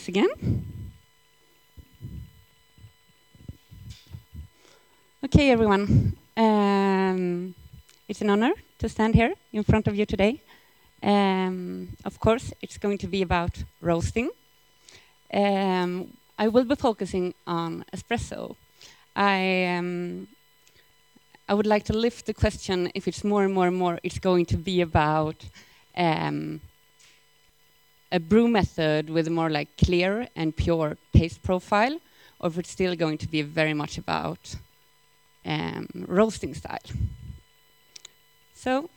this again. Okay, everyone. Um, it's an honor to stand here in front of you today. Um, of course, it's going to be about roasting. Um, I will be focusing on espresso. I, um, I would like to lift the question if it's more and more and more, it's going to be about um, a brew method with a more like clear and pure taste profile, or if it's still going to be very much about um, roasting style. So,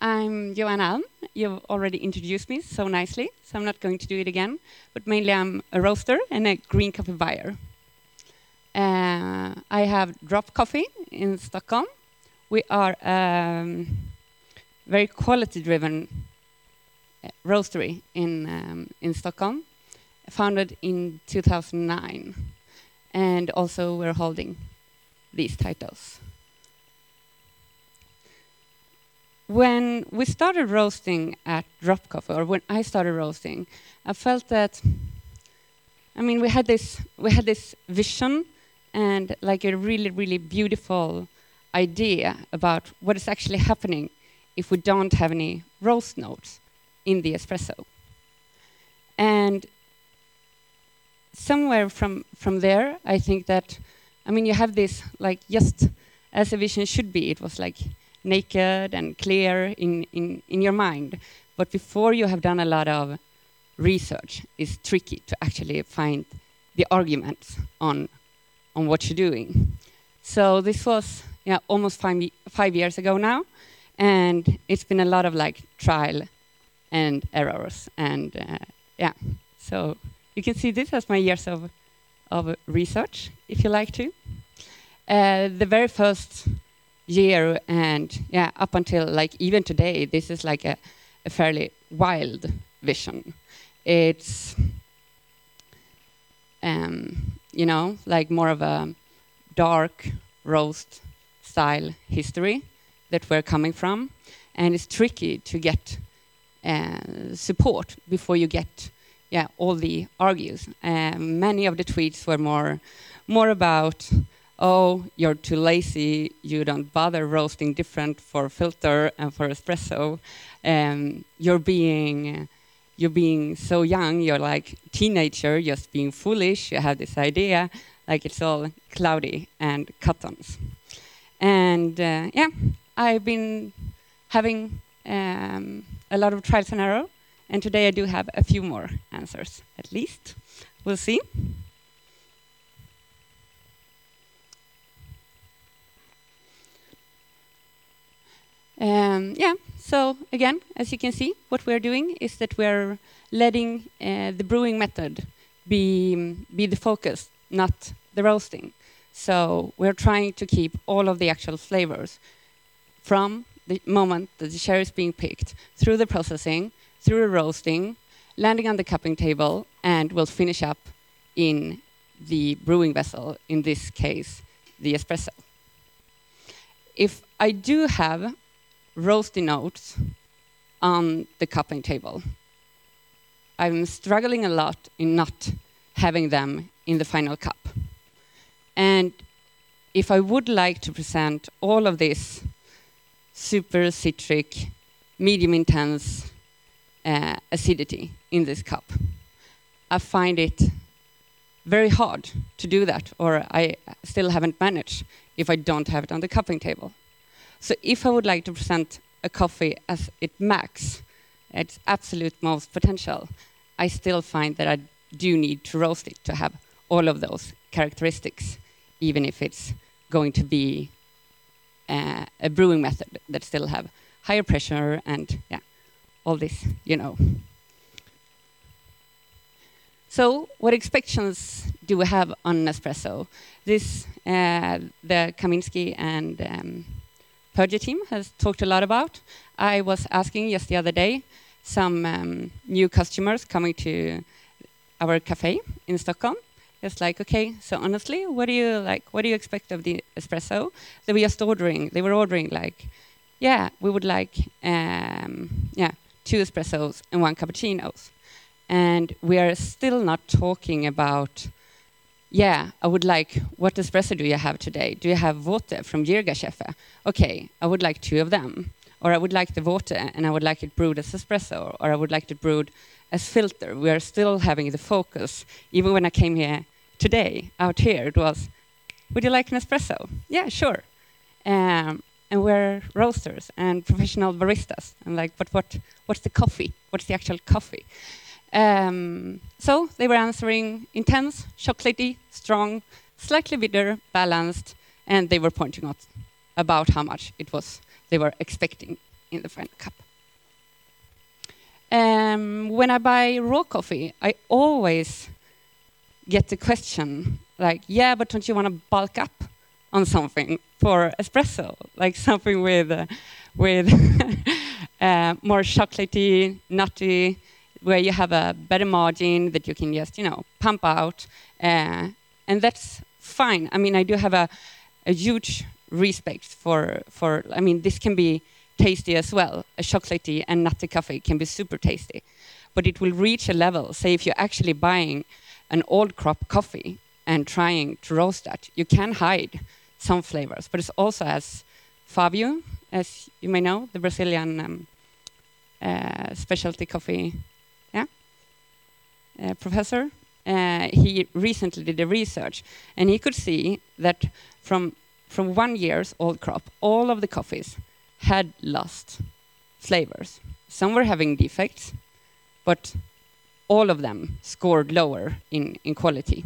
I'm Joanna Alm. You've already introduced me so nicely, so I'm not going to do it again. But mainly, I'm a roaster and a green coffee buyer. Uh, I have Drop Coffee in Stockholm. We are a um, very quality-driven uh, roastery in um, in Stockholm, founded in 2009 and also we're holding these titles. When we started roasting at Drop Coffee, or when I started roasting, I felt that, I mean, we had this, we had this vision and like a really, really beautiful idea about what is actually happening if we don't have any roast notes in the espresso. And somewhere from from there, I think that, I mean, you have this like just as a vision should be. It was like naked and clear in in in your mind, but before you have done a lot of research, it's tricky to actually find the arguments on on what you're doing. So this was yeah almost five five years ago now, and it's been a lot of like trial and errors and uh, yeah so you can see this as my years of, of research, if you like to. Uh, the very first year and yeah, up until like even today, this is like a, a fairly wild vision. It's, um, you know, like more of a dark roast style history that we're coming from. And it's tricky to get support before you get yeah, all the argues. Um, many of the tweets were more, more about, oh, you're too lazy, you don't bother roasting different for filter and for espresso. Um, you're being, you're being so young, you're like teenager, just being foolish. You have this idea, like it's all cloudy and cottons. And uh, yeah, I've been having um, a lot of trials and error and today I do have a few more answers, at least. We'll see. Um, yeah, so again, as you can see, what we're doing is that we're letting uh, the brewing method be, be the focus, not the roasting. So we're trying to keep all of the actual flavors from the moment that the cherry is being picked through the processing through a roasting, landing on the cupping table, and will finish up in the brewing vessel, in this case, the espresso. If I do have roasting notes on the cupping table, I'm struggling a lot in not having them in the final cup. And if I would like to present all of this super citric, medium intense uh, acidity in this cup. I find it very hard to do that, or I still haven't managed if I don't have it on the cupping table. So if I would like to present a coffee as it max, its absolute most potential, I still find that I do need to roast it to have all of those characteristics, even if it's going to be uh, a brewing method that still have higher pressure and yeah, all this, you know. So, what expectations do we have on espresso? This, uh, the Kaminsky and um, team has talked a lot about. I was asking just the other day some um, new customers coming to our cafe in Stockholm. It's like, okay, so honestly, what do you like? What do you expect of the espresso? They were just ordering. They were ordering like, yeah, we would like, um, yeah, two espressos and one cappuccinos. and we are still not talking about yeah, I would like, what espresso do you have today? Do you have water from Yirgacheffe? Okay, I would like two of them. Or I would like the water and I would like it brewed as espresso, or I would like it brewed as filter. We are still having the focus. Even when I came here today, out here, it was, would you like an espresso? Yeah, sure. Um, and we're roasters and professional baristas. And like, but what, what's the coffee? What's the actual coffee? Um, so they were answering intense, chocolatey, strong, slightly bitter, balanced, and they were pointing out about how much it was they were expecting in the final cup. Um, when I buy raw coffee, I always get the question like, yeah, but don't you want to bulk up on something for espresso, like something with uh, with uh, more chocolatey, nutty, where you have a better margin that you can just, you know, pump out. Uh, and that's fine. I mean, I do have a, a huge respect for, for, I mean, this can be tasty as well. A chocolatey and nutty coffee can be super tasty. But it will reach a level, say if you're actually buying an old crop coffee and trying to roast that, you can hide some flavors. But it's also as Fabio, as you may know, the Brazilian um, uh, specialty coffee uh, professor, uh, he recently did a research, and he could see that from from one year's old crop, all of the coffees had lost flavors. Some were having defects, but all of them scored lower in, in quality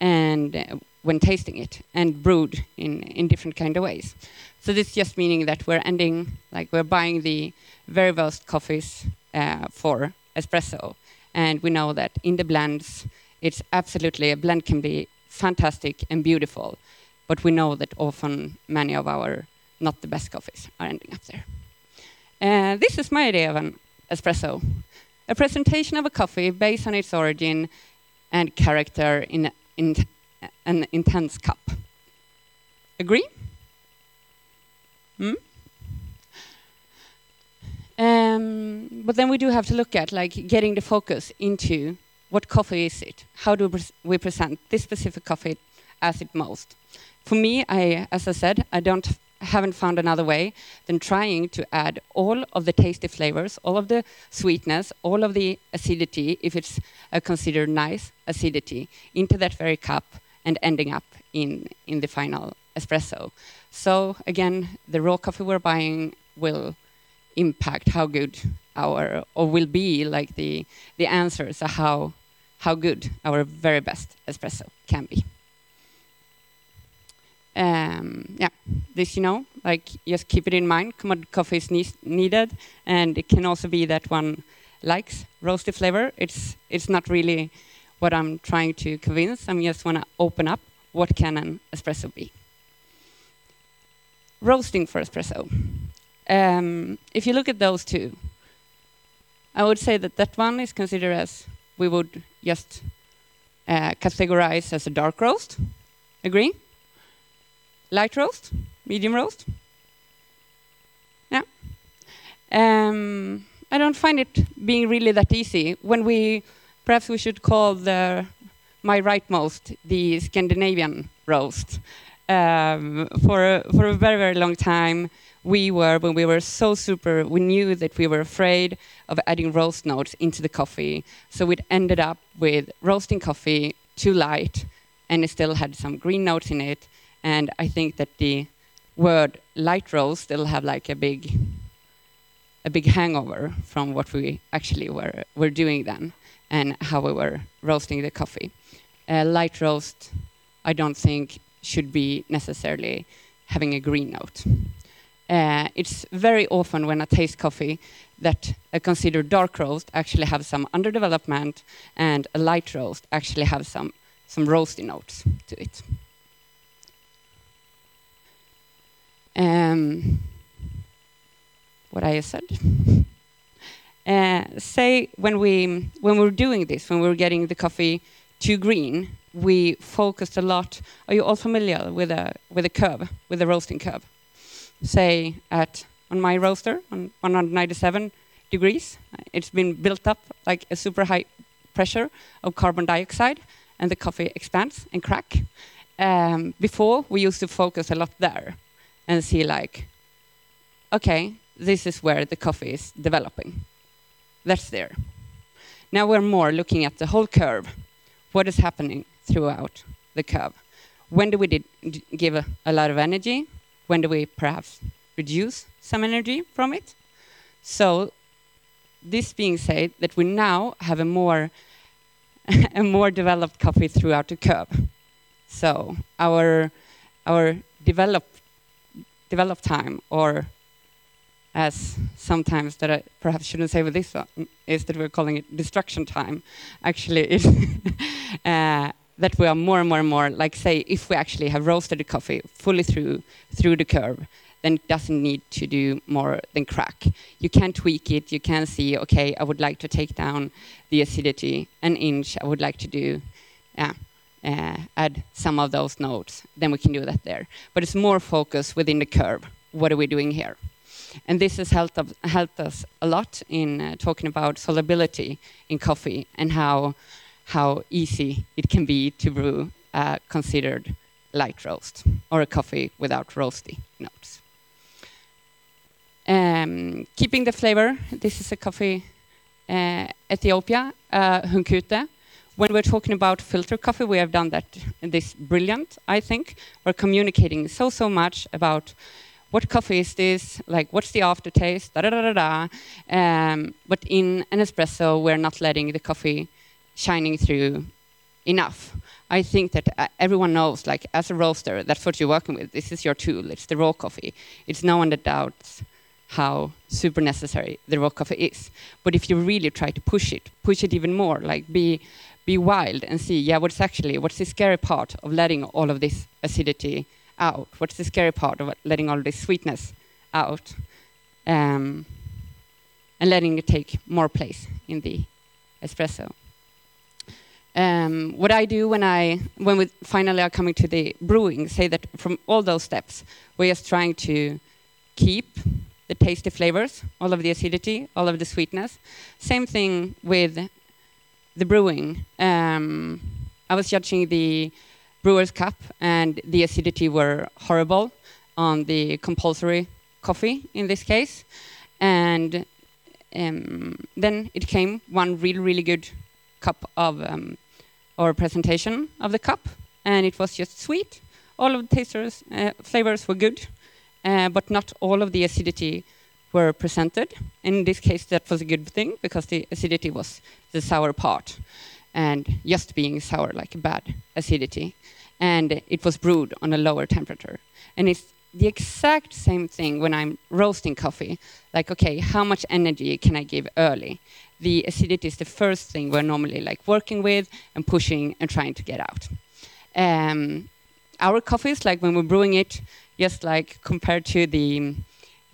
and uh, when tasting it and brewed in, in different kind of ways. So this is just meaning that we're ending, like we're buying the very best coffees uh, for espresso and we know that in the blends, it's absolutely a blend can be fantastic and beautiful, but we know that often many of our not the best coffees are ending up there. Uh, this is my idea of an espresso a presentation of a coffee based on its origin and character in, in an intense cup. Agree? Hmm? Um, but then we do have to look at like getting the focus into what coffee is it? How do we present this specific coffee as it most? For me, I, as I said, I don't haven't found another way than trying to add all of the tasty flavors, all of the sweetness, all of the acidity, if it's considered nice acidity, into that very cup and ending up in, in the final espresso. So again, the raw coffee we're buying will impact how good our or will be like the the answers how how good our very best espresso can be. Um, yeah, this you know, like just keep it in mind. Commodity coffee is ne needed, and it can also be that one likes roasty flavor. It's it's not really what I'm trying to convince. I just want to open up what can an espresso be. Roasting for espresso. Um, if you look at those two, I would say that that one is considered as we would just uh, categorize as a dark roast. Agree? Light roast? Medium roast? Yeah. Um, I don't find it being really that easy. When we, perhaps we should call the my rightmost the Scandinavian roast. Um, for for a very very long time, we were when we were so super we knew that we were afraid of adding roast notes into the coffee so we ended up with roasting coffee too light and it still had some green notes in it and i think that the word light roast still have like a big a big hangover from what we actually were were doing then and how we were roasting the coffee a light roast i don't think should be necessarily having a green note uh, it's very often when I taste coffee that a considered dark roast actually have some underdevelopment and a light roast actually have some, some roasty notes to it. Um, what I said. Uh, say when we when we're doing this, when we're getting the coffee too green, we focused a lot. Are you all familiar with a with a curve, with a roasting curve? say at on my roaster on 197 degrees. It's been built up like a super high pressure of carbon dioxide, and the coffee expands and crack. Um, before, we used to focus a lot there and see like, okay, this is where the coffee is developing. That's there. Now we're more looking at the whole curve. What is happening throughout the curve? When do we did, give a, a lot of energy? When do we perhaps reduce some energy from it? So this being said, that we now have a more a more developed coffee throughout the curve. So our our develop develop time, or as sometimes that I perhaps shouldn't say with this one, is that we're calling it destruction time. Actually, is uh, that we are more and more and more like say if we actually have roasted the coffee fully through through the curve then it doesn't need to do more than crack. You can tweak it. You can see, okay, I would like to take down the acidity an inch. I would like to do, yeah, uh, add some of those notes. Then we can do that there. But it's more focus within the curve. What are we doing here? And this has helped, helped us a lot in uh, talking about solubility in coffee and how, how easy it can be to brew a considered light roast or a coffee without roasty notes. Um, keeping the flavor, this is a coffee uh, Ethiopia, uh, Hunkute. When we're talking about filter coffee, we have done that. This brilliant, I think. We're communicating so so much about what coffee is this, like what's the aftertaste, da da da da da. Um, but in an espresso, we're not letting the coffee shining through enough. I think that uh, everyone knows, like as a roaster, that's what you're working with. This is your tool. It's the raw coffee. It's no one that doubts how super necessary the raw coffee is. But if you really try to push it, push it even more, like be be wild and see, yeah, what's actually what's the scary part of letting all of this acidity out? What's the scary part of letting all this sweetness out? Um, and letting it take more place in the espresso. Um, what I do when I when we finally are coming to the brewing, say that from all those steps, we're just trying to keep the tasty flavors, all of the acidity, all of the sweetness. Same thing with the brewing. Um, I was judging the brewer's cup, and the acidity were horrible on the compulsory coffee in this case. And um, then it came one really, really good cup of um, or presentation of the cup, and it was just sweet. All of the tasters uh, flavors were good uh, but not all of the acidity were presented. In this case, that was a good thing because the acidity was the sour part, and just being sour like a bad acidity, and it was brewed on a lower temperature. And it's the exact same thing when I'm roasting coffee. Like, okay, how much energy can I give early? The acidity is the first thing we're normally like working with and pushing and trying to get out. Um, our coffees, like when we're brewing it, just like compared to the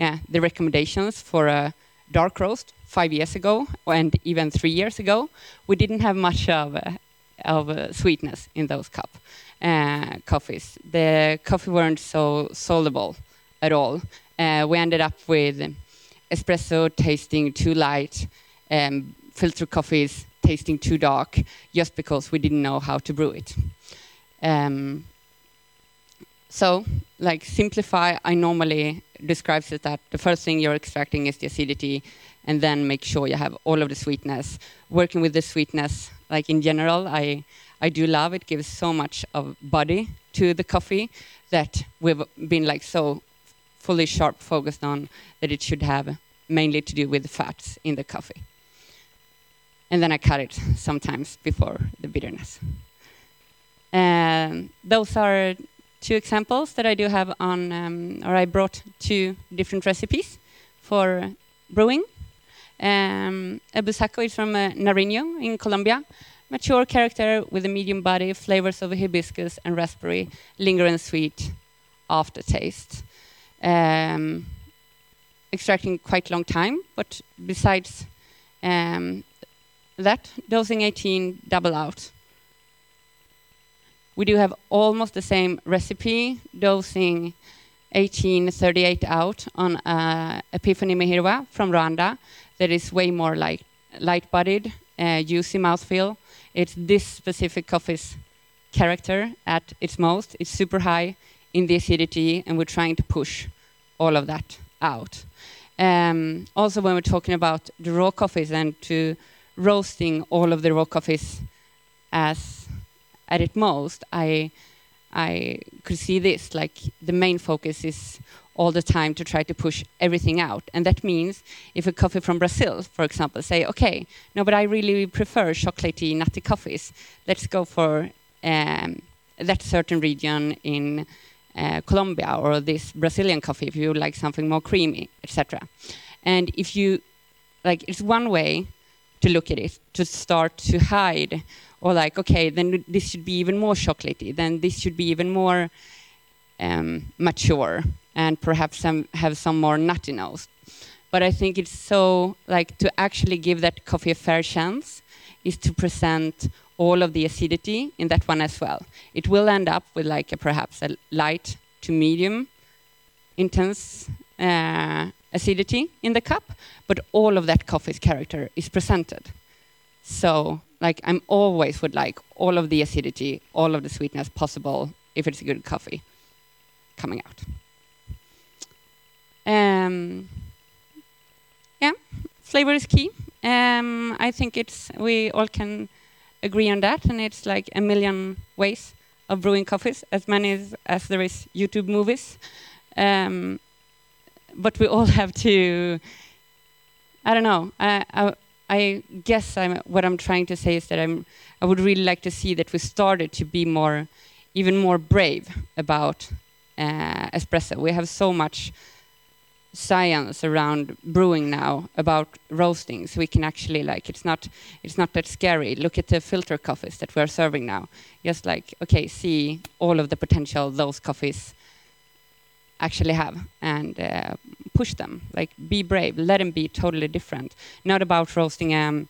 yeah, the recommendations for a dark roast five years ago and even three years ago, we didn't have much of uh, of uh, sweetness in those cup uh, coffees. The coffee weren't so soluble at all. Uh, we ended up with espresso tasting too light, um, filter coffees tasting too dark, just because we didn't know how to brew it. Um, so, like simplify, I normally describes it that the first thing you're extracting is the acidity, and then make sure you have all of the sweetness. Working with the sweetness, like in general, I I do love it. Gives so much of body to the coffee that we've been like so fully sharp focused on that it should have mainly to do with the fats in the coffee. And then I cut it sometimes before the bitterness. And those are two examples that I do have on, um, or I brought two different recipes for brewing. Um, a Bussaco is from uh, Nariño in Colombia. Mature character with a medium body, flavors of hibiscus and raspberry, lingering sweet aftertaste. Um, extracting quite long time, but besides um, that, dosing 18 double out. We do have almost the same recipe, dosing 1838 out on uh, Epiphany Mahirwa from Rwanda that is way more light, light-bodied uh, juicy mouthfeel. It's this specific coffee's character at its most. It's super high in the acidity, and we're trying to push all of that out. Um, also, when we're talking about the raw coffees and to roasting all of the raw coffees as at it most, I I could see this like the main focus is all the time to try to push everything out, and that means if a coffee from Brazil, for example, say, okay, no, but I really prefer chocolatey, nutty coffees. Let's go for um, that certain region in uh, Colombia or this Brazilian coffee if you like something more creamy, etc. And if you like, it's one way to look at it to start to hide or like okay then this should be even more chocolatey then this should be even more um, mature and perhaps some, have some more nutty nose. But i think it's so like to actually give that coffee a fair chance is to present all of the acidity in that one as well. It will end up with like a, perhaps a light to medium intense uh, acidity in the cup but all of that coffee's character is presented so like I'm always would like all of the acidity, all of the sweetness possible if it's a good coffee coming out. Um, yeah, flavor is key. Um, I think it's we all can agree on that, and it's like a million ways of brewing coffees, as many as, as there is YouTube movies. Um, but we all have to. I don't know. I, I I guess I'm, what I'm trying to say is that I'm, I would really like to see that we started to be more, even more brave about uh, espresso. We have so much science around brewing now about roasting, so we can actually like it's not it's not that scary. Look at the filter coffees that we're serving now. Just like okay, see all of the potential those coffees actually have and uh, push them. Like be brave, let them be totally different. Not about roasting um,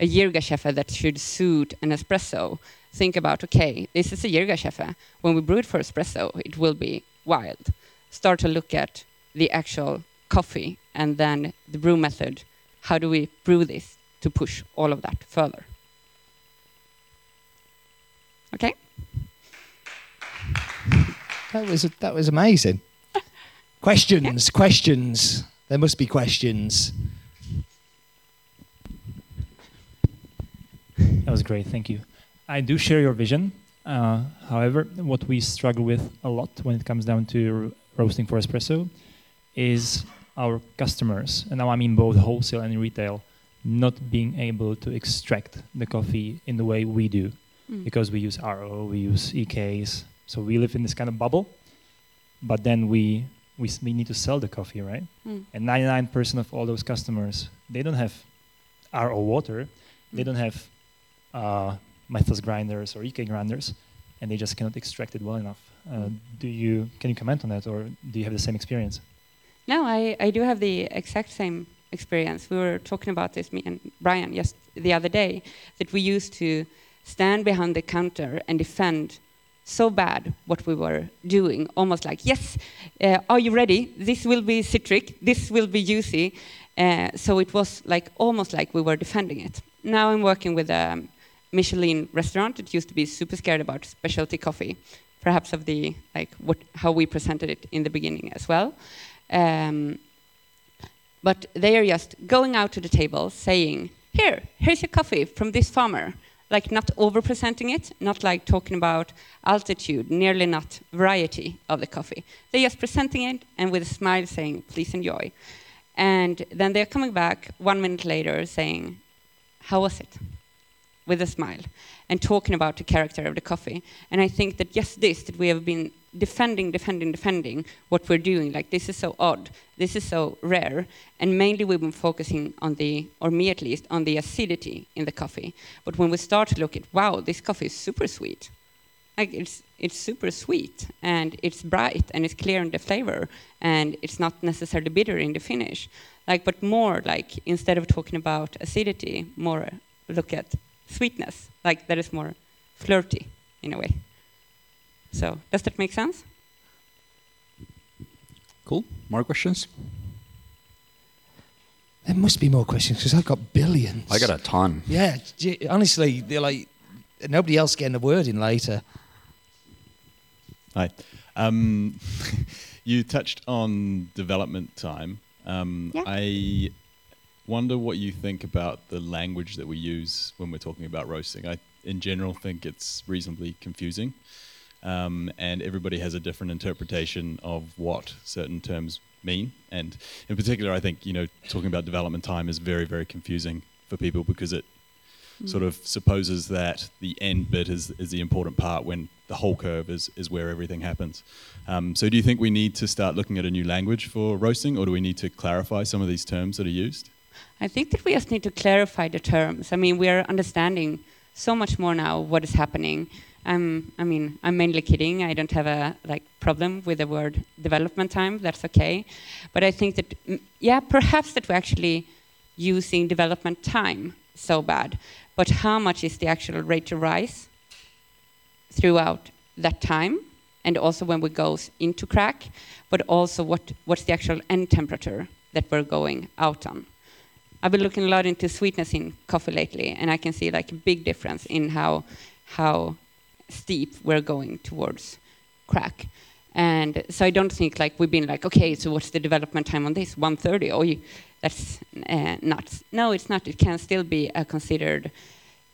a Yirgacheffe that should suit an espresso. Think about okay, this is a Yirgacheffe. When we brew it for espresso, it will be wild. Start to look at the actual coffee and then the brew method. How do we brew this to push all of that further? Okay. That was that was amazing. Questions, yeah. questions. There must be questions. That was great, thank you. I do share your vision. Uh, however, what we struggle with a lot when it comes down to roasting for espresso is our customers, and now I mean both wholesale and retail, not being able to extract the coffee in the way we do, mm. because we use RO, we use EKs, so we live in this kind of bubble. But then we we, we need to sell the coffee, right? Mm. And 99% of all those customers, they don't have RO water, they hmm. don't have uh, grinders or EK grinders, and they just cannot extract it well enough. Uh, mm. Do you can you comment on that, or do you have the same experience? No, I, I do have the exact same experience. We were talking about this, me and Brian, just the other day, that we used to stand behind the counter and defend so bad what we were doing, almost like, yes, uh, are you ready? This will be citric, this will be juicy. Uh, so it was like almost like we were defending it. Now I'm working with a Michelin restaurant that used to be super scared about specialty coffee, perhaps of the like what how we presented it in the beginning as well. Um, but they are just going out to the table saying, "Here, here's your coffee from this farmer." Like not over-presenting it, not like talking about altitude, nearly not variety of the coffee. They're just presenting it and with a smile saying, please enjoy. And then they're coming back one minute later saying, how was it? With a smile and talking about the character of the coffee. And I think that just this, that we have been defending, defending, defending what we're doing. Like this is so odd, this is so rare, and mainly we've been focusing on the, or me at least, on the acidity in the coffee. But when we start to look at, wow, this coffee is super sweet. Like it's it's super sweet and it's bright and it's clear in the flavor and it's not necessarily bitter in the finish. Like, but more like instead of talking about acidity, more look at sweetness. Like that is more flirty in a way. So does that make sense? Cool. More questions? There must be more questions because I've got billions. I got a ton. Yeah, honestly, they're like nobody else getting a word in later. Hi. Um, you touched on development time. Um, Yeah. I wonder what you think about the language that we use when we're talking about roasting. I, in general, think it's reasonably confusing, um, and everybody has a different interpretation of what certain terms mean. And in particular, I think you know talking about development time is very, very confusing for people because it sort of supposes that the end bit is, is the important part when the whole curve is, is where everything happens. Um, so, do you think we need to start looking at a new language for roasting, or do we need to clarify some of these terms that are used? I think that we just need to clarify the terms. I mean, we are understanding so much more now what is happening. Um, I mean, I'm mainly kidding. I don't have a like problem with the word development time. That's okay. But I think that mm, yeah, perhaps that we're actually using development time so bad. But how much is the actual rate to rise throughout that time, and also when we go into crack, but also what what's the actual end temperature that we're going out on. I've been looking a lot into sweetness in coffee lately, and I can see like a big difference in how how steep we're going towards crack. And so I don't think like we've been like, okay, so what's the development time on this? 130? Oh, you, that's uh, nuts. No, it's not. It can still be a considered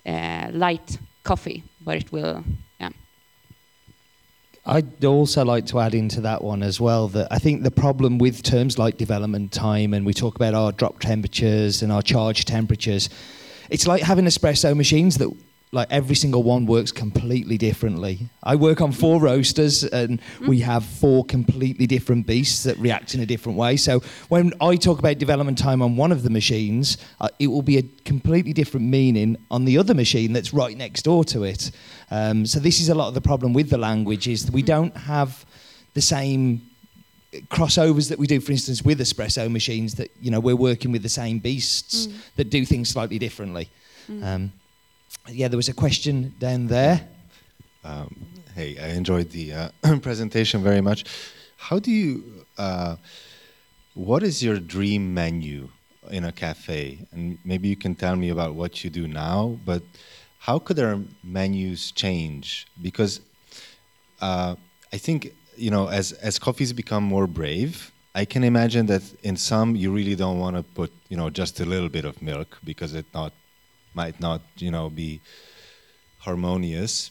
uh, light coffee, but it will. I'd also like to add into that one as well that I think the problem with terms like development time and we talk about our drop temperatures and our charge temperatures, it's like having espresso machines that like every single one works completely differently. I work on four roasters and we have four completely different beasts that react in a different way. So when I talk about development time on one of the machines, uh, it will be a completely different meaning on the other machine that's right next door to it. Um, so this is a lot of the problem with the language is that we don't have the same crossovers that we do, for instance, with espresso machines. That you know we're working with the same beasts that do things slightly differently. Um, yeah, there was a question down there. Um, hey, I enjoyed the uh, presentation very much. How do you? Uh, what is your dream menu in a cafe? And maybe you can tell me about what you do now. But how could our menus change? Because uh, I think you know, as as coffees become more brave, I can imagine that in some you really don't want to put you know just a little bit of milk because it not might not you know be harmonious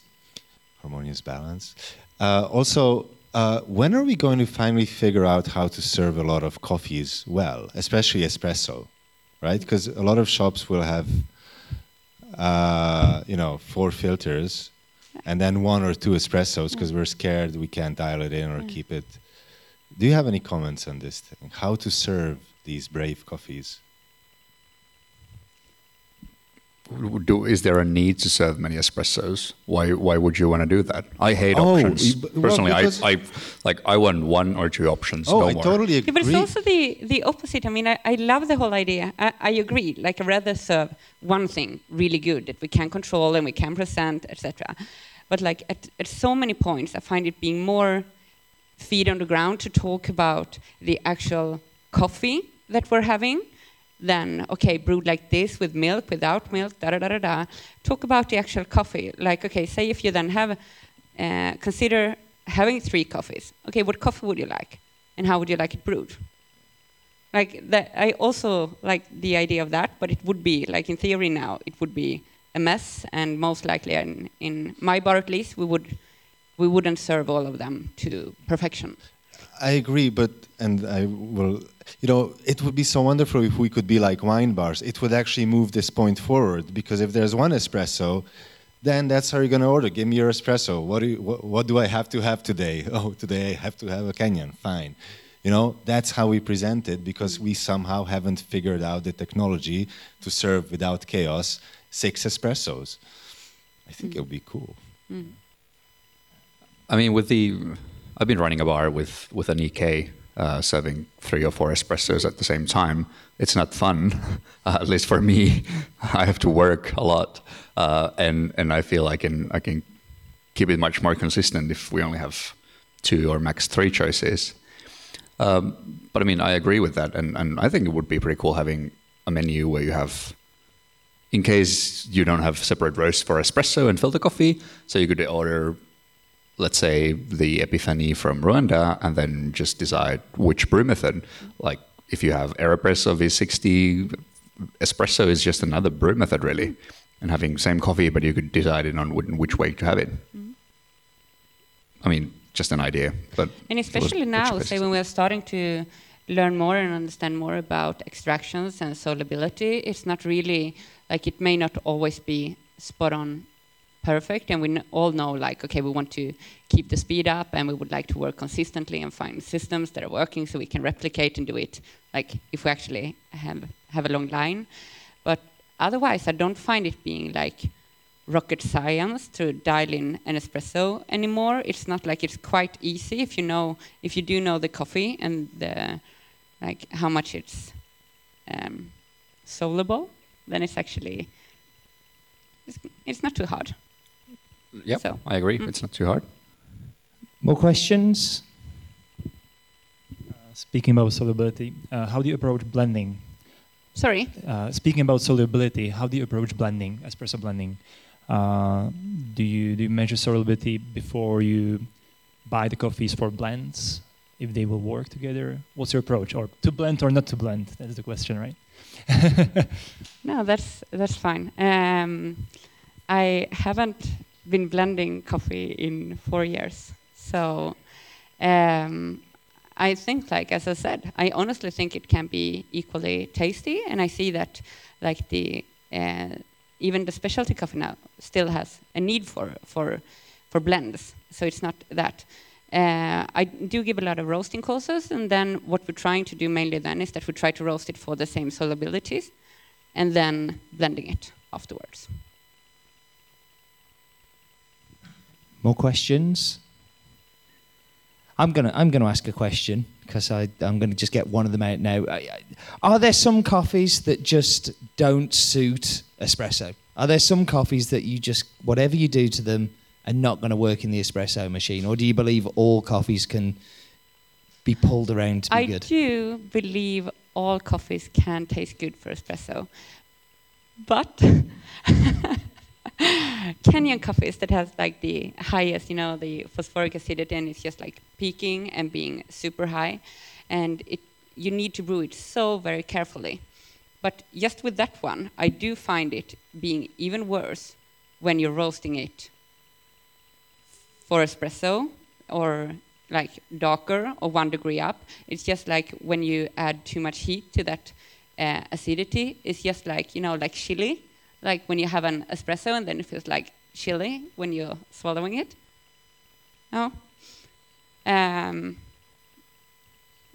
harmonious balance. Uh, also uh, when are we going to finally figure out how to serve a lot of coffees well especially espresso right? Because a lot of shops will have uh, you know four filters and then one or two espressos because we're scared we can't dial it in or keep it. Do you have any comments on this thing? How to serve these brave coffees Do, is there a need to serve many espressos? Why why would you want to do that? I hate Oh, options. well, Personally, I, I like I want one or two options. oh no i more. totally Yeah, agree but it's also the, the opposite. I mean, I, I love the whole idea. I, I agree. Like, I'd rather serve one thing really good that we can control and we can present, etc. But like at, at so many points, I find it being more feet on the ground to talk about the actual coffee that we're having than okay, brewed like this with milk, without milk, da da da da da. Talk about the actual coffee. Like, okay, say if you then have uh, consider having three coffees. Okay, what coffee would you like, and how would you like it brewed? Like that, I also like the idea of that, but it would be like in theory now it would be a mess, and most likely in, in my bar at least we would we wouldn't serve all of them to perfection. I agree, but and I will. You know, it would be so wonderful if we could be like wine bars. It would actually move this point forward because if there's one espresso, then that's how you're going to order. Give me your espresso. What do you, what, what do I have to have today? Oh, today I have to have a Kenyan. Fine. You know, that's how we present it because we somehow haven't figured out the technology to serve without chaos six espressos. I think it would be cool. Hmm. I mean, with the, I've been running a bar with with an EK, uh, serving three or four espressos at the same time. It's not fun, uh, at least for me. I have to work a lot, uh, and and I feel I can I can keep it much more consistent if we only have two or max three choices. Um, but I mean, I agree with that, and, and I think it would be pretty cool having a menu where you have, in case you don't have separate roasts for espresso and filter coffee, so you could order, let's say, the Epiphany from Rwanda, and then just decide which brew method. Like if you have Aeropress or V60, espresso is just another brew method, really. And having same coffee, but you could decide it on which way to have it. I mean, just an idea, but And especially now, say when we're starting to learn more and understand more about extractions and solubility, it's not really like it may not always be spot on perfect. And we all know, like, okay, we want to keep the speed up and we would like to work consistently and find systems that are working so we can replicate and do it, like, if we actually have, have a long line. But otherwise, I don't find it being like rocket science to dial in an espresso anymore. It's not like it's quite easy if you know if you do know the coffee and the like how much it's um, soluble. Then it's actually it's, it's not too hard. Yep, So, I agree. mm. It's not too hard. More questions? Uh, speaking about solubility, uh, how do you approach blending? Sorry. Uh, speaking about solubility, how do you approach blending, espresso blending? Uh, do you do you measure solubility before you buy the coffees for blends? If they will work together, what's your approach? Or to blend or not to blend? That's the question, right? No, that's that's fine. Um, I haven't been blending coffee in four years, so um, I think, like as I said, I honestly think it can be equally tasty, and I see that, like the uh, even the specialty coffee now still has a need for for for blends. So it's not that. Uh, I do give a lot of roasting courses, and then what we're trying to do mainly then is that we try to roast it for the same solubilities, and then blending it afterwards. More questions? I'm gonna I'm gonna ask a question because I I'm gonna just get one of them out now. Are there some coffees that just don't suit espresso? Are there some coffees that you just whatever you do to them are not going to work in the espresso machine, or do you believe all coffees can be pulled around to be I good? I do believe all coffees can taste good for espresso, but Kenyan coffees that has like the highest, you know, the phosphoric acidity and it's just like peaking and being super high, and it you need to brew it so very carefully. But just with that one, I do find it being even worse when you're roasting it for espresso or like darker or one degree up. It's just like when you add too much heat to that uh, acidity. It's just like you know, like chili, like when you have an espresso and then it feels like chili when you're swallowing it. No. Um,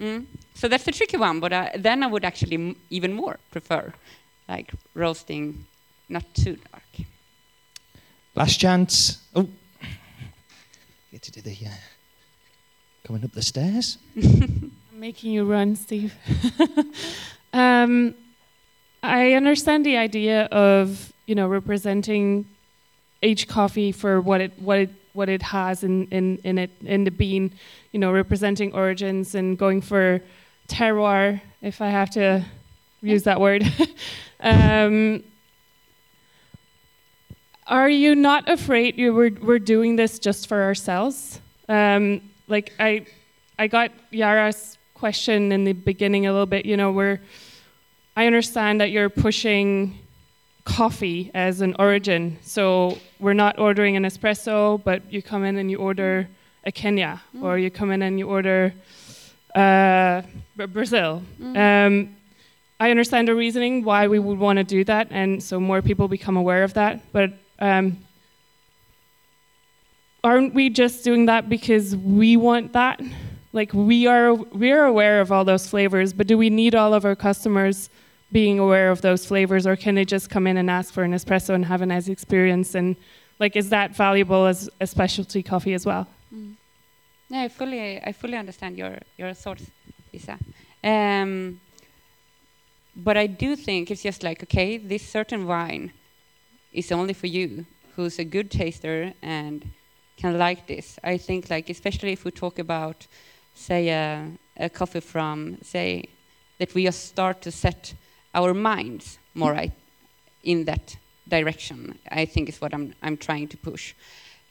mm. So that's the tricky one. But uh, then I would actually m- even more prefer like roasting, not too dark. Last chance. Oh, get to do the uh, coming up the stairs. I'm making you run, Steve. um, I understand the idea of you know representing each coffee for what it what it what it has in, in, in it in the bean, you know, representing origins and going for terroir, if I have to use that word. um, are you not afraid you were we're doing this just for ourselves? Um, like I I got Yara's question in the beginning a little bit. You know, where I understand that you're pushing coffee as an origin. So we're not ordering an espresso, but you come in and you order a Kenya, or you come in and you order uh, Br- Brazil. Um, I understand the reasoning why we would want to do that, and so more people become aware of that. But um, aren't we just doing that because we want that? Like we are, we are aware of all those flavors, but do we need all of our customers being aware of those flavors, or can they just come in and ask for an espresso and have a nice experience? And like, is that valuable as a specialty coffee as well? Yeah, I fully, I fully understand your your thoughts, Lisa. Um, but I do think it's just like okay, this certain wine is only for you, who's a good taster and can like this. I think like especially if we talk about, say, a, a coffee from say that we just start to set our minds more in that direction. I think is what I'm I'm trying to push.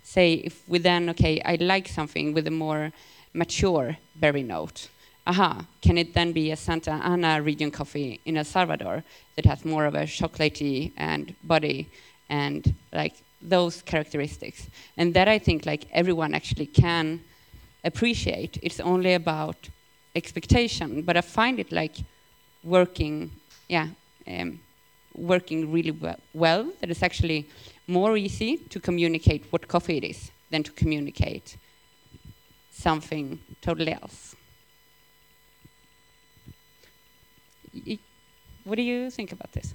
Say if we then okay, I like something with a more mature berry note. Aha, can it then be a Santa Ana region coffee in El Salvador that has more of a chocolatey and body and like those characteristics? And that I think like everyone actually can appreciate. It's only about expectation, but I find it like working, yeah, um, working really well. That it's actually more easy to communicate what coffee it is than to communicate something totally else. What do you think about this?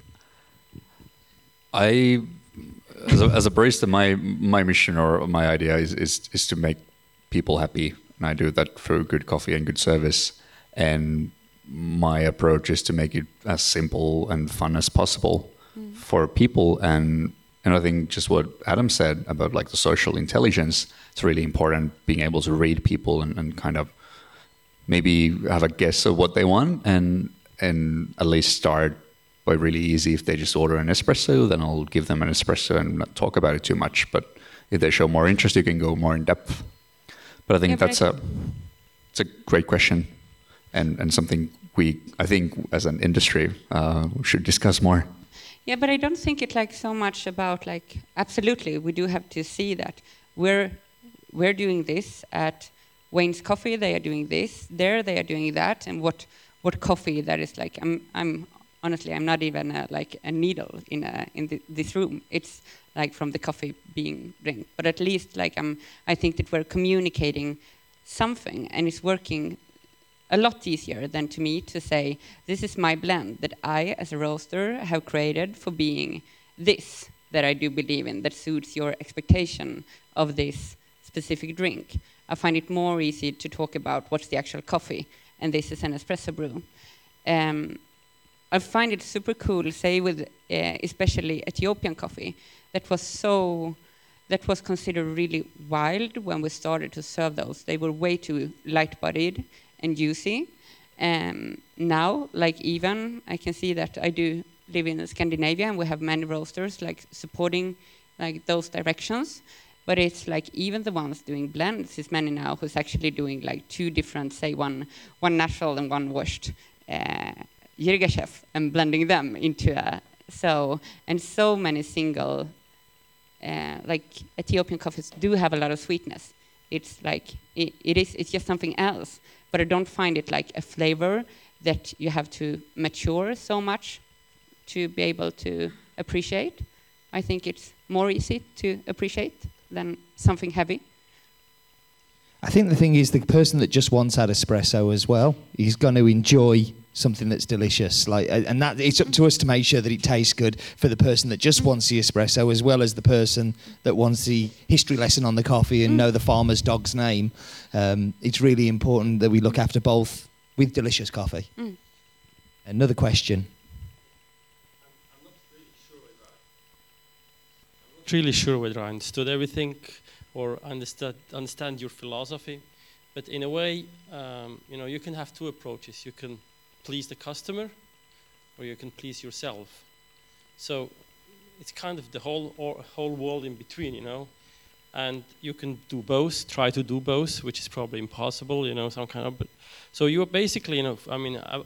I, as a, as a barista, my my mission or my idea is, is is to make people happy, and I do that through good coffee and good service. And my approach is to make it as simple and fun as possible for people. And and I think just what Adam said about like the social intelligence, it's really important being able to read people and, and kind of maybe have a guess of what they want and and at least start by really easy if they just order an espresso then i'll give them an espresso and not talk about it too much. But if they show more interest you can go more in depth. But i think Yeah, that's I a it's a great question and and something we i think as an industry uh, should discuss more. Yeah, but I don't think it like so much about like absolutely we do have to see that we're we're doing this at Wayne's Coffee they are doing this there they are doing that and what what coffee that is like I'm I'm honestly I'm not even a, like a needle in a in the, this room. It's like from the coffee being drink. But at least like I'm I think that we're communicating something and it's working a lot easier than to me to say this is my blend that I as a roaster have created for being this that I do believe in that suits your expectation of this specific drink. I find it more easy to talk about what's the actual coffee and this is an espresso brew. Um, I find it super cool, say with uh, especially Ethiopian coffee, that was so that was considered really wild when we started to serve those. They were way too light-bodied and juicy. Um, now, like even I can see that I do live in Scandinavia, and we have many roasters like supporting like those directions. But it's like even the ones doing blends is many now who's actually doing like two different, say one one natural and one washed uh, Yirgacheffe and blending them into a so and so many single uh, like Ethiopian coffees do have a lot of sweetness. It's like it, it is. It's just something else. But I don't find it like a flavor that you have to mature so much to be able to appreciate. I think it's more easy to appreciate than something heavy. I think the thing is the person that just wants that espresso as well, he's going to enjoy something that's delicious. Like, and that it's up to us to make sure that it tastes good for the person that just wants the espresso, as well as the person that wants the history lesson on the coffee and know the farmer's dog's name. Um, it's really important that we look after both with delicious coffee. Mm. Another question. I'm not really sure whether I understood everything or understood understand your philosophy, but in a way, um, you know, you can have two approaches. You can please the customer, or you can please yourself. So it's kind of the whole or, whole world in between, you know. And you can do both. Try to do both, which is probably impossible, you know. Some kind of. But so you're basically, you know, I mean, I,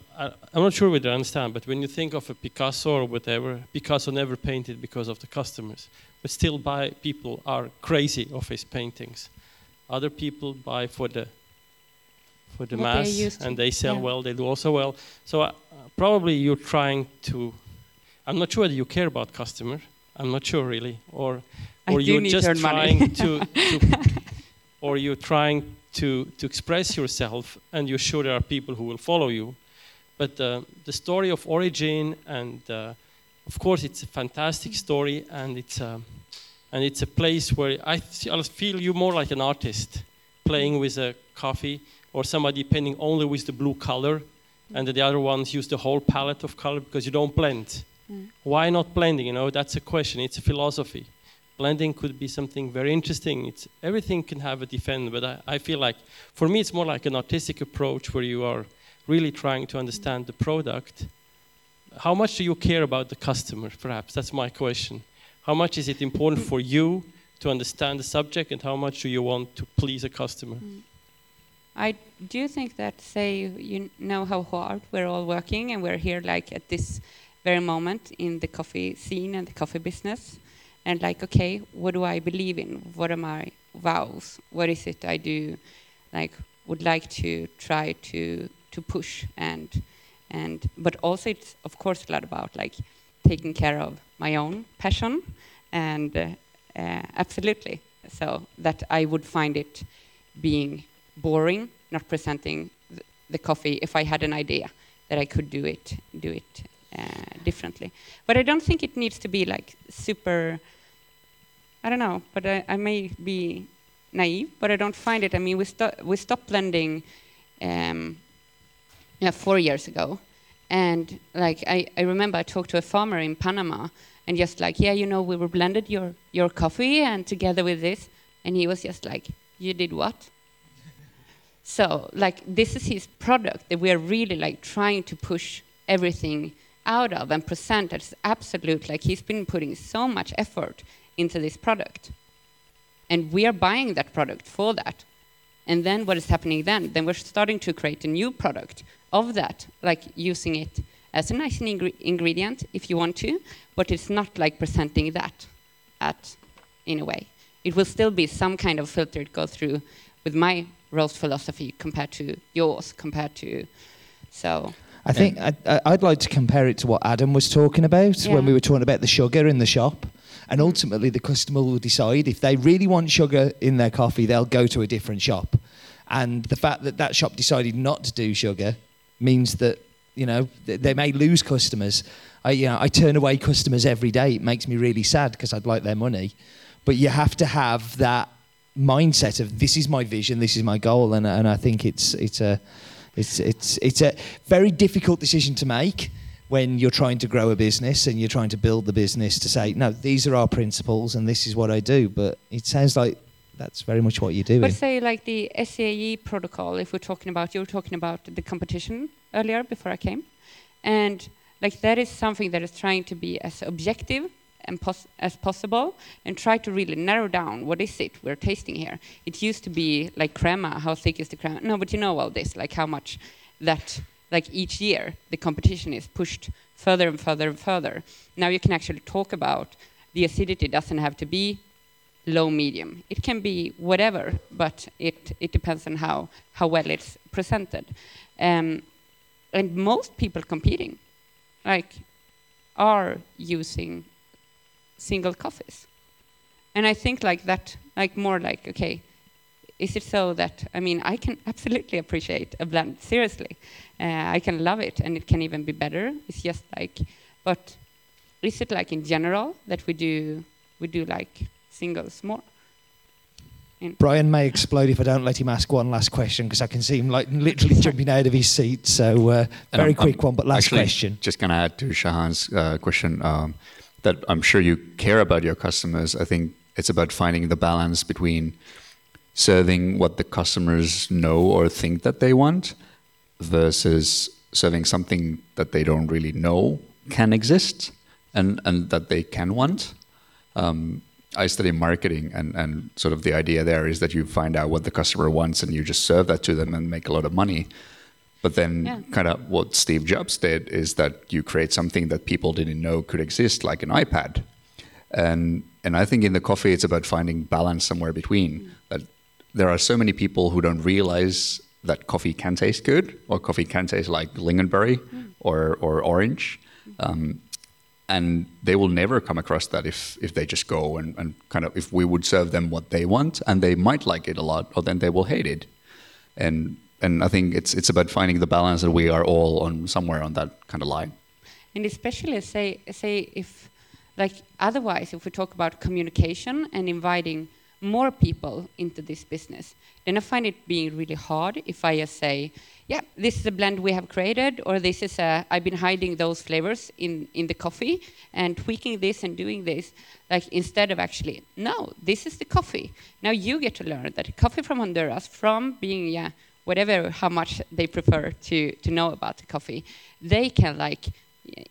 I'm not sure whether I understand, but when you think of a Picasso or whatever, Picasso never painted because of the customers but still buy people are crazy of his paintings. Other people buy for the for the What mass, and they sell yeah. well. They do also well. So uh, probably you're trying to. I'm not sure that you care about customer. I'm not sure really, or or you're just to earn money. trying to, to or you're trying to to express yourself, and you're sure there are people who will follow you. But uh, the story of origin and uh, of course it's a fantastic story and it's a, and it's a place where I, th- I feel you more like an artist playing with a coffee or somebody painting only with the blue color and the other ones use the whole palette of color because you don't blend Mm. why not blending you know that's a question it's a philosophy blending could be something very interesting it's everything can have a defend but I, I feel like for me it's more like an artistic approach where you are really trying to understand the product how much do you care about the customer? Perhaps that's my question. How much is it important for you to understand the subject, and how much do you want to please a customer? I do think that, say, you know how hard we're all working, and we're here like at this very moment in the coffee scene and the coffee business, and like, okay, what do I believe in? What are my vows? What is it I do? Like, would like to try to to push and and but also it's of course a lot about like taking care of my own passion and uh, uh, absolutely so that I would find it being boring not presenting th the coffee if I had an idea that I could do it do it uh, differently but I don't think it needs to be like super I don't know but I, I may be naive but I don't find it I mean we, sto we stopped blending um, yeah, four years ago. And like I, I remember I talked to a farmer in Panama and just like, yeah, you know, we were blended your, your coffee and together with this. And he was just like, you did what? So like this is his product that we are really like trying to push everything out of and present as absolute like he's been putting so much effort into this product. And we are buying that product for that. And then what is happening then? Then we're starting to create a new product of that, like using it as a nice ingre ingredient if you want to, but it's not like presenting that at in a way. It will still be some kind of filter go through with my roast philosophy compared to yours, compared to so. I think I'd, I'd like to compare it to what Adam was talking about Yeah. when we were talking about the sugar in the shop. And ultimately, the customer will decide if they really want sugar in their coffee, they'll go to a different shop. And the fact that that shop decided not to do sugar means that you know they may lose customers. I you know I turn away customers every day. It makes me really sad because I'd like their money. But you have to have that mindset of this is my vision, this is my goal, and and I think it's it's a it's it's it's a very difficult decision to make when you're trying to grow a business and you're trying to build the business to say no these are our principles and this is what I do. But it sounds like that's very much what you're doing. But say like the SAE protocol, if we're talking about, you were talking about the competition earlier before I came, and like that is something that is trying to be as objective pos- as possible, and try to really narrow down what is it we're tasting here. It used to be like crema, how thick is the crema? No, but you know all this, like how much that like each year the competition is pushed further and further and further. Now you can actually talk about the acidity doesn't have to be low medium. It can be whatever, but it, it depends on how, how well it's presented. Um, and most people competing like are using single coffees. And I think like that, like more like, okay, is it so that, I mean, I can absolutely appreciate a blend, seriously. Uh, I can love it and it can even be better. It's just like, but is it like in general that we do, we do like singles more? Brian may explode if I don't let him ask one last question because I can see him like literally jumping out of his seat. So uh, very I'm- quick I'm one, but last actually question. Just going to add to Shahan's uh, question um, that I'm sure you care about your customers. I think it's about finding the balance between serving what the customers know or think that they want versus serving something that they don't really know can exist and, and that they can want. Um, I study marketing, and, and sort of the idea there is that you find out what the customer wants and you just serve that to them and make a lot of money. But then, Yeah. kind of what Steve Jobs did is that you create something that people didn't know could exist, like an iPad. And and I think in the coffee, it's about finding balance somewhere between. That there are so many people who don't realize that coffee can taste good, or coffee can taste like lingonberry or or orange. Um, and they will never come across that if if they just go and, and kind of if we would serve them what they want and they might like it a lot or then they will hate it and and I think it's it's about finding the balance that we are all on somewhere on that kind of line And especially say say if like otherwise if we talk about communication and inviting more people into this business, then I find it being really hard if I just say, yeah, this is a blend we have created, or this is a I've been hiding those flavors in in the coffee and tweaking this and doing this, like instead of actually, no, this is the coffee. Now you get to learn that coffee from Honduras, from being yeah whatever how much they prefer to to know about the coffee, they can like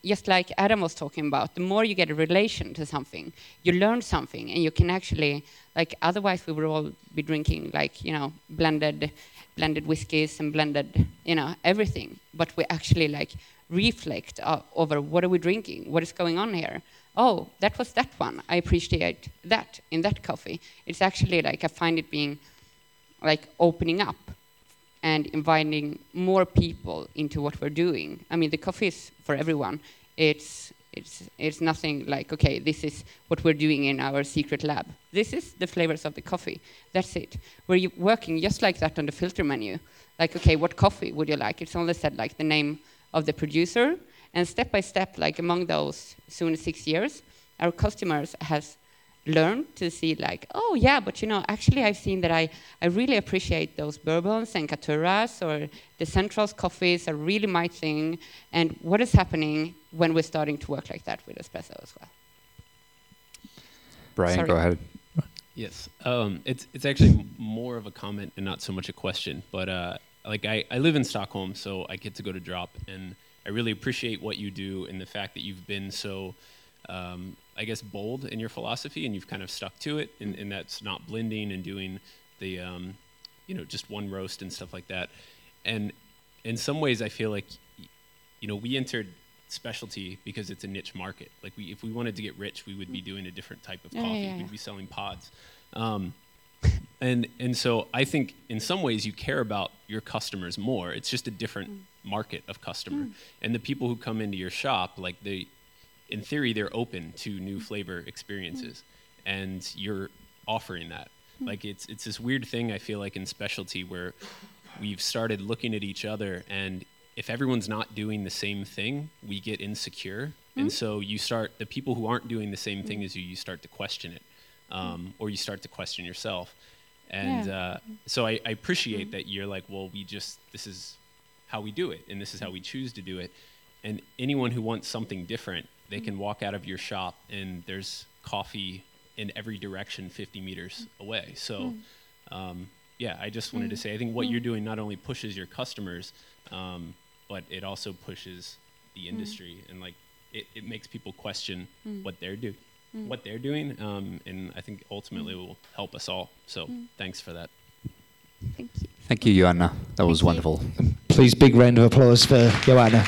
just like Adam was talking about, the more you get a relation to something, you learn something, and you can actually, like, otherwise we would all be drinking like, you know, blended, blended whiskeys and blended, you know, everything. But we actually like reflect uh, over what are we drinking, what is going on here. Oh, that was that one. I appreciate that in that coffee. It's actually like I find it being like opening up and inviting more people into what we're doing. I mean, the coffee is for everyone. It's it's it's nothing like okay, this is what we're doing in our secret lab. This is the flavors of the coffee. That's it. We're working just like that on the filter menu. Like okay, what coffee would you like? It's only said like the name of the producer, and step by step, like among those soon six years, our customers has learn to see like, oh yeah, but you know, actually I've seen that I, I really appreciate those bourbons and caturras or the centrals coffees are really my thing. And what is happening when we're starting to work like that with espresso as well? Brian, Sorry. go ahead. Yes, um, it's it's actually more of a comment and not so much a question. But uh, like I, I live in Stockholm, so I get to go to Drop, and I really appreciate what you do and the fact that you've been so, um, I guess, bold in your philosophy, and you've kind of stuck to it, and, and that's not blending and doing the, um, you know, just one roast and stuff like that. And in some ways, I feel like, you know, we entered specialty because it's a niche market. Like we, if we wanted to get rich, we would be doing a different type of Yeah, yeah, coffee. yeah, We'd be selling pods. Um, and and so I think in some ways you care about your customers more. It's just a different Mm. market of customer. And the people who come into your shop, like they, in theory, they're open to new flavor experiences, and you're offering that. Mm. Like it's it's this weird thing I feel like in specialty where we've started looking at each other and if everyone's not doing the same thing, we get insecure. Mm-hmm. And so you start, the people who aren't doing the same thing as you, you start to question it, um, or you start to question yourself. And Yeah. uh, so I, I appreciate that you're like, well, we just, this is how we do it, and this is how we choose to do it. And anyone who wants something different, they can walk out of your shop and there's coffee in every direction 50 meters away. So, hmm. um, yeah, I just wanted to hmm. say, I think what hmm. you're doing not only pushes your customers, um, but it also pushes the industry and like it, it makes people question what they're doing, what they're doing, um, and I think ultimately it will help us all. So thanks for that. Thank you. Thank you, Joanna. That was Thank you. wonderful. Please, big round of applause for Joanna.